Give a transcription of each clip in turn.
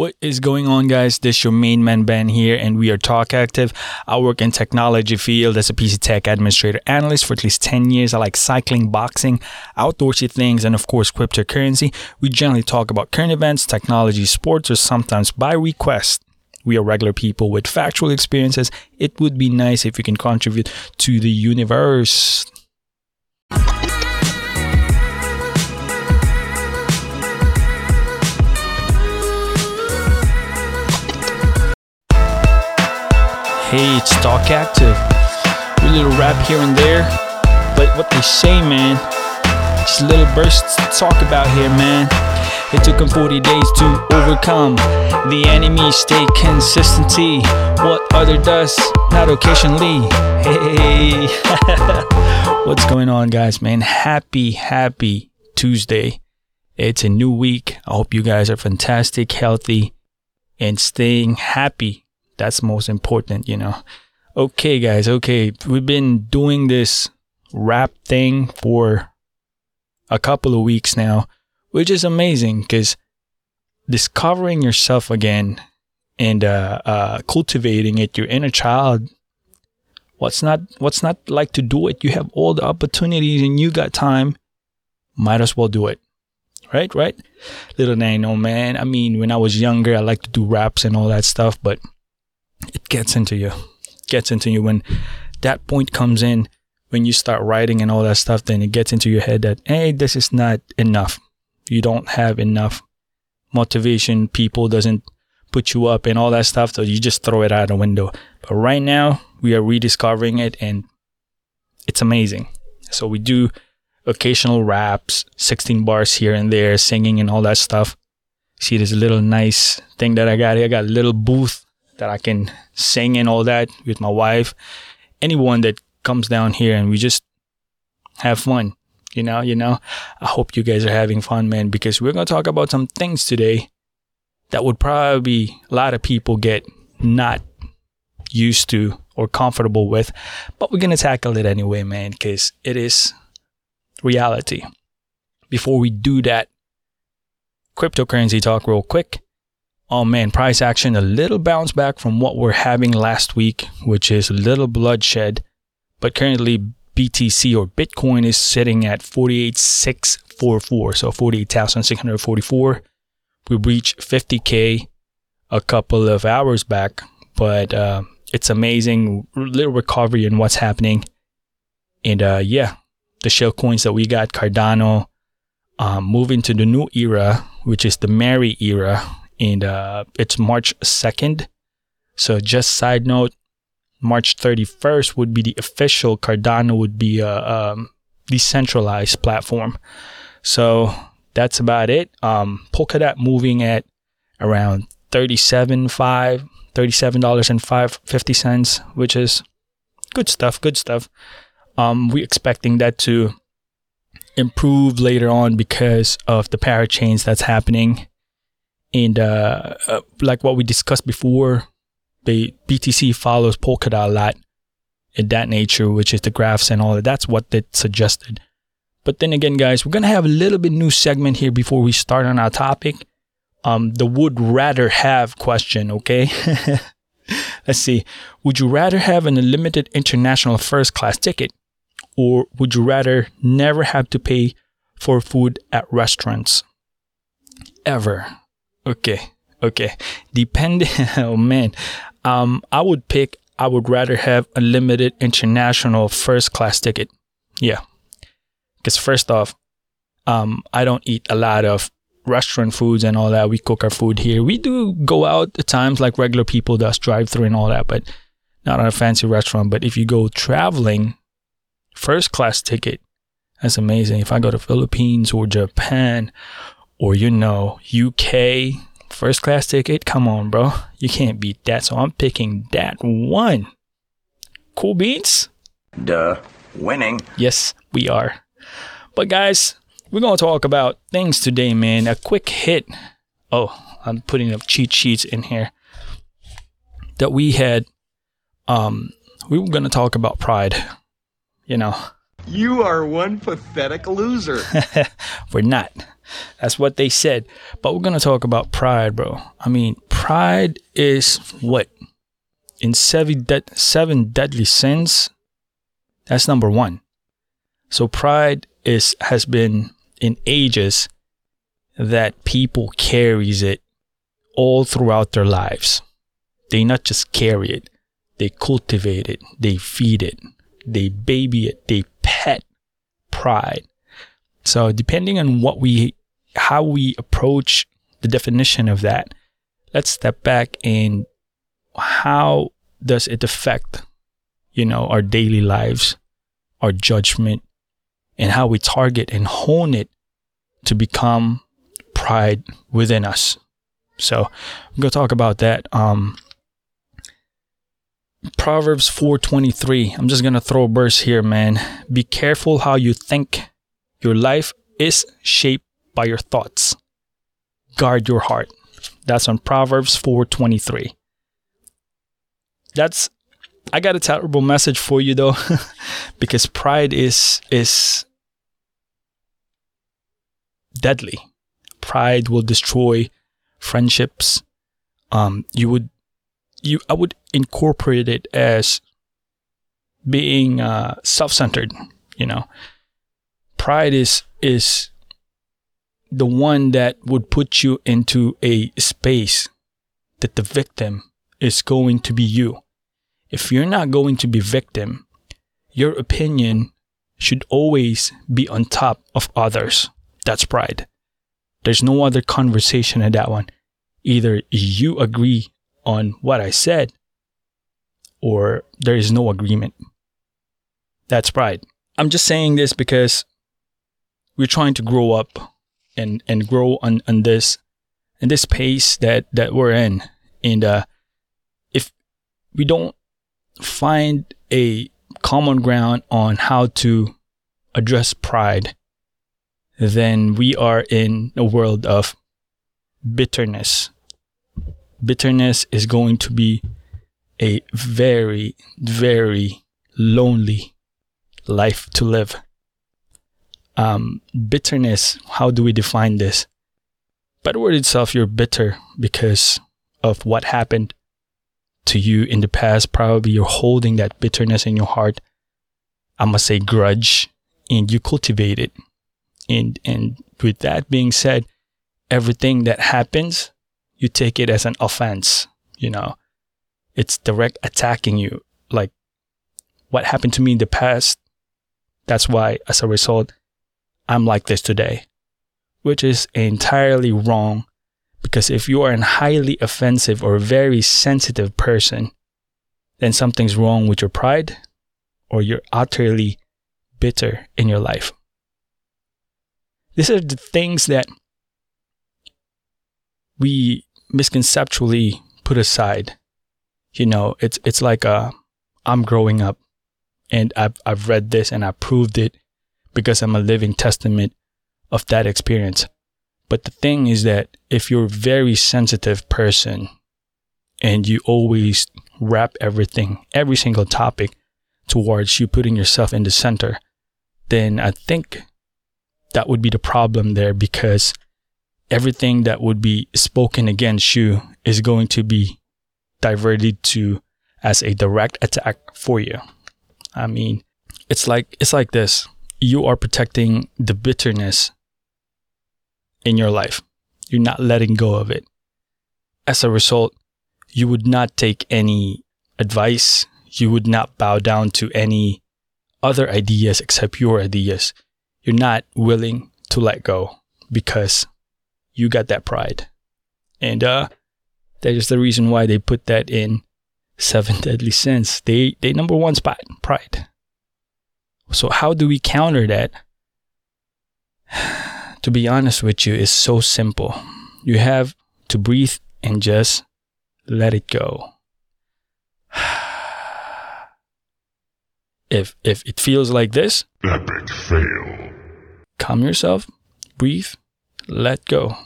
What is going on, guys? This your main man Ben here, and we are Talk Active. I work in technology field as a PC Tech administrator analyst for at least 10 years. I like cycling, boxing, outdoorsy things, and of course, cryptocurrency. We generally talk about current events, technology, sports, or sometimes by request. We are regular people with factual experiences. It would be nice if you can contribute to the universe. Hey, it's Talk Active. A little rap here and there, but what they say, man, just little bursts to talk about here, man. It took him 40 days to overcome the enemy, stay consistency. What other does, not occasionally. Hey, what's going on, guys, man? Happy, happy Tuesday. It's a new week. I hope you guys are fantastic, healthy, and staying happy that's most important, you know. Okay, guys, okay. We've been doing this rap thing for a couple of weeks now, which is amazing because discovering yourself again and uh, uh, cultivating it, your inner child. What's not what's not like to do it? You have all the opportunities and you got time. Might as well do it. Right, right? Little I man. I mean, when I was younger, I liked to do raps and all that stuff, but it gets into you. Gets into you when that point comes in when you start writing and all that stuff, then it gets into your head that, hey, this is not enough. You don't have enough motivation. People doesn't put you up and all that stuff. So you just throw it out the window. But right now we are rediscovering it and it's amazing. So we do occasional raps, 16 bars here and there, singing and all that stuff. See this little nice thing that I got here. I got a little booth that I can sing and all that with my wife. Anyone that comes down here and we just have fun. You know, you know, I hope you guys are having fun, man, because we're going to talk about some things today that would probably a lot of people get not used to or comfortable with, but we're going to tackle it anyway, man, because it is reality. Before we do that, cryptocurrency talk real quick oh man, price action a little bounce back from what we're having last week, which is a little bloodshed. But currently, BTC or Bitcoin is sitting at 48,644, so 48,644. We reached 50k a couple of hours back, but uh, it's amazing little recovery in what's happening. And uh, yeah, the shell coins that we got, Cardano, um, moving to the new era, which is the Mary era, and uh, it's March 2nd. So just side note, March 31st would be the official Cardano would be a um, decentralized platform. So that's about it. Um, Polkadot moving at around 37 5 $37 and 50 cents, which is good stuff, good stuff. Um, we're expecting that to improve later on because of the parachains that's happening and uh, uh, like what we discussed before, the BTC follows Polkadot a lot in that nature, which is the graphs and all that. That's what they suggested. But then again, guys, we're gonna have a little bit new segment here before we start on our topic. Um, the would rather have question, okay? Let's see. Would you rather have an unlimited international first class ticket, or would you rather never have to pay for food at restaurants? Ever. Okay. Okay. Depending, oh man, um, I would pick, I would rather have a limited international first class ticket. Yeah. Because first off, um, I don't eat a lot of restaurant foods and all that. We cook our food here. We do go out at times like regular people does drive through and all that, but not on a fancy restaurant. But if you go traveling, first class ticket, that's amazing. If I go to Philippines or Japan or you know, UK first class ticket. Come on, bro. You can't beat that. So I'm picking that one. Cool beats? Duh. Winning. Yes, we are. But guys, we're going to talk about things today, man. A quick hit. Oh, I'm putting up cheat sheets in here that we had. Um, we were going to talk about pride. You know, you are one pathetic loser. we're not. That's what they said. But we're going to talk about pride, bro. I mean, pride is what? In seven, de- seven deadly sins, that's number one. So pride is has been in ages that people carries it all throughout their lives. They not just carry it, they cultivate it, they feed it, they baby it, they pet pride. So depending on what we how we approach the definition of that, let's step back and how does it affect, you know, our daily lives, our judgment, and how we target and hone it to become pride within us. So I'm gonna talk about that. Um, Proverbs 4:23. I'm just gonna throw a verse here, man. Be careful how you think. Your life is shaped by your thoughts. Guard your heart. That's on Proverbs 4:23. That's I got a terrible message for you though because pride is is deadly. Pride will destroy friendships. Um you would you I would incorporate it as being uh, self-centered, you know. Pride is is the one that would put you into a space that the victim is going to be you. If you're not going to be victim, your opinion should always be on top of others. That's pride. There's no other conversation in that one. Either you agree on what I said or there is no agreement. That's pride. I'm just saying this because we're trying to grow up and and grow on, on this in this pace that that we're in. And uh if we don't find a common ground on how to address pride then we are in a world of bitterness. Bitterness is going to be a very very lonely life to live um, bitterness, how do we define this? By the word itself, you're bitter because of what happened to you in the past. Probably you're holding that bitterness in your heart. I must say grudge and you cultivate it. And, and with that being said, everything that happens, you take it as an offense, you know, it's direct attacking you. Like what happened to me in the past. That's why as a result, I'm like this today, which is entirely wrong because if you are a highly offensive or very sensitive person, then something's wrong with your pride or you're utterly bitter in your life. These are the things that we misconceptually put aside. You know, it's it's like a uh, I'm growing up and I've I've read this and I proved it because I'm a living testament of that experience. But the thing is that if you're a very sensitive person and you always wrap everything, every single topic towards you putting yourself in the center, then I think that would be the problem there because everything that would be spoken against you is going to be diverted to as a direct attack for you. I mean, it's like it's like this you are protecting the bitterness in your life. You're not letting go of it. As a result, you would not take any advice. You would not bow down to any other ideas except your ideas. You're not willing to let go because you got that pride. And uh that is the reason why they put that in seven deadly sins. They they number one spot, pride. So, how do we counter that? to be honest with you, is so simple. You have to breathe and just let it go. if if it feels like this, epic fail. Calm yourself, breathe, let go.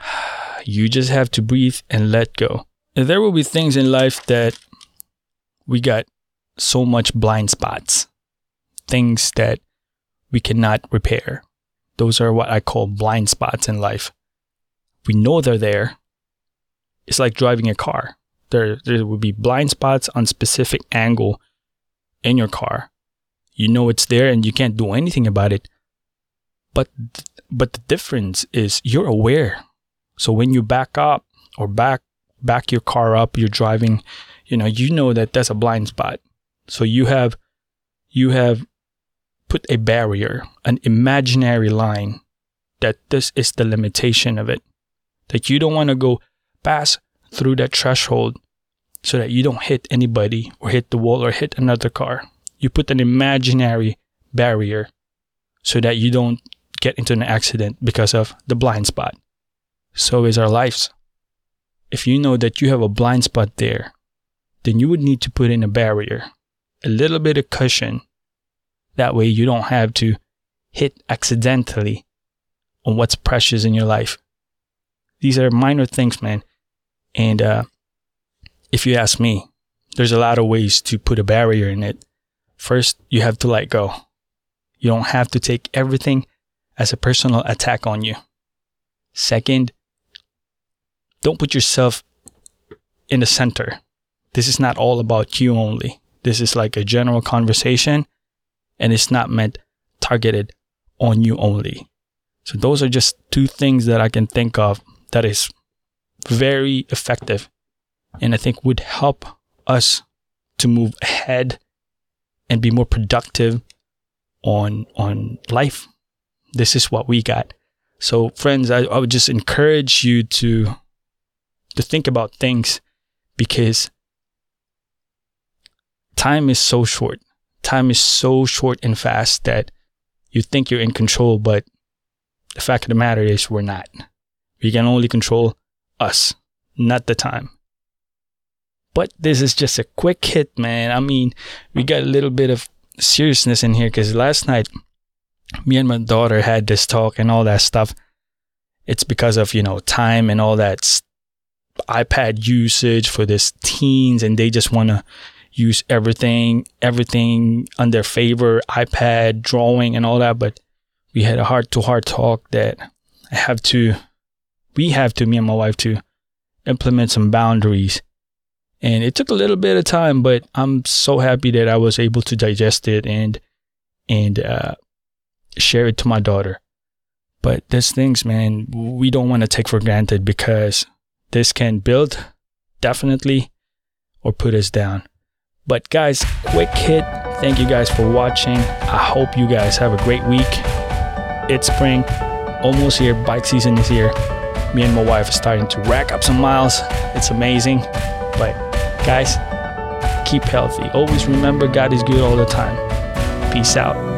You just have to breathe and let go. And there will be things in life that we got so much blind spots things that we cannot repair. Those are what I call blind spots in life. We know they're there. It's like driving a car. There, there will be blind spots on specific angle in your car. You know it's there and you can't do anything about it. But but the difference is you're aware. So when you back up or back back your car up, you're driving, you know, you know that that's a blind spot. So you have you have put a barrier, an imaginary line that this is the limitation of it. That you don't want to go pass through that threshold so that you don't hit anybody or hit the wall or hit another car. You put an imaginary barrier so that you don't get into an accident because of the blind spot. So is our lives. If you know that you have a blind spot there, then you would need to put in a barrier, a little bit of cushion. That way you don't have to hit accidentally on what's precious in your life. These are minor things, man. And uh, if you ask me, there's a lot of ways to put a barrier in it. First, you have to let go. You don't have to take everything as a personal attack on you. Second, don't put yourself in the center. This is not all about you only. This is like a general conversation and it's not meant targeted on you only. So those are just two things that I can think of that is very effective and I think would help us to move ahead and be more productive on on life. This is what we got. So friends, I, I would just encourage you to to think about things because time is so short. Time is so short and fast that you think you're in control, but the fact of the matter is we're not. We can only control us, not the time. But this is just a quick hit, man. I mean, we got a little bit of seriousness in here because last night, me and my daughter had this talk and all that stuff. It's because of, you know, time and all that iPad usage for this teens and they just want to use everything, everything on their favor, iPad, drawing and all that. But we had a heart to heart talk that I have to, we have to, me and my wife to implement some boundaries and it took a little bit of time, but I'm so happy that I was able to digest it and and uh, share it to my daughter. But these things, man, we don't want to take for granted because this can build definitely or put us down. But guys, quick hit. Thank you guys for watching. I hope you guys have a great week. It's spring, almost here. Bike season is here. Me and my wife are starting to rack up some miles. It's amazing. But Guys, keep healthy. Always remember God is good all the time. Peace out.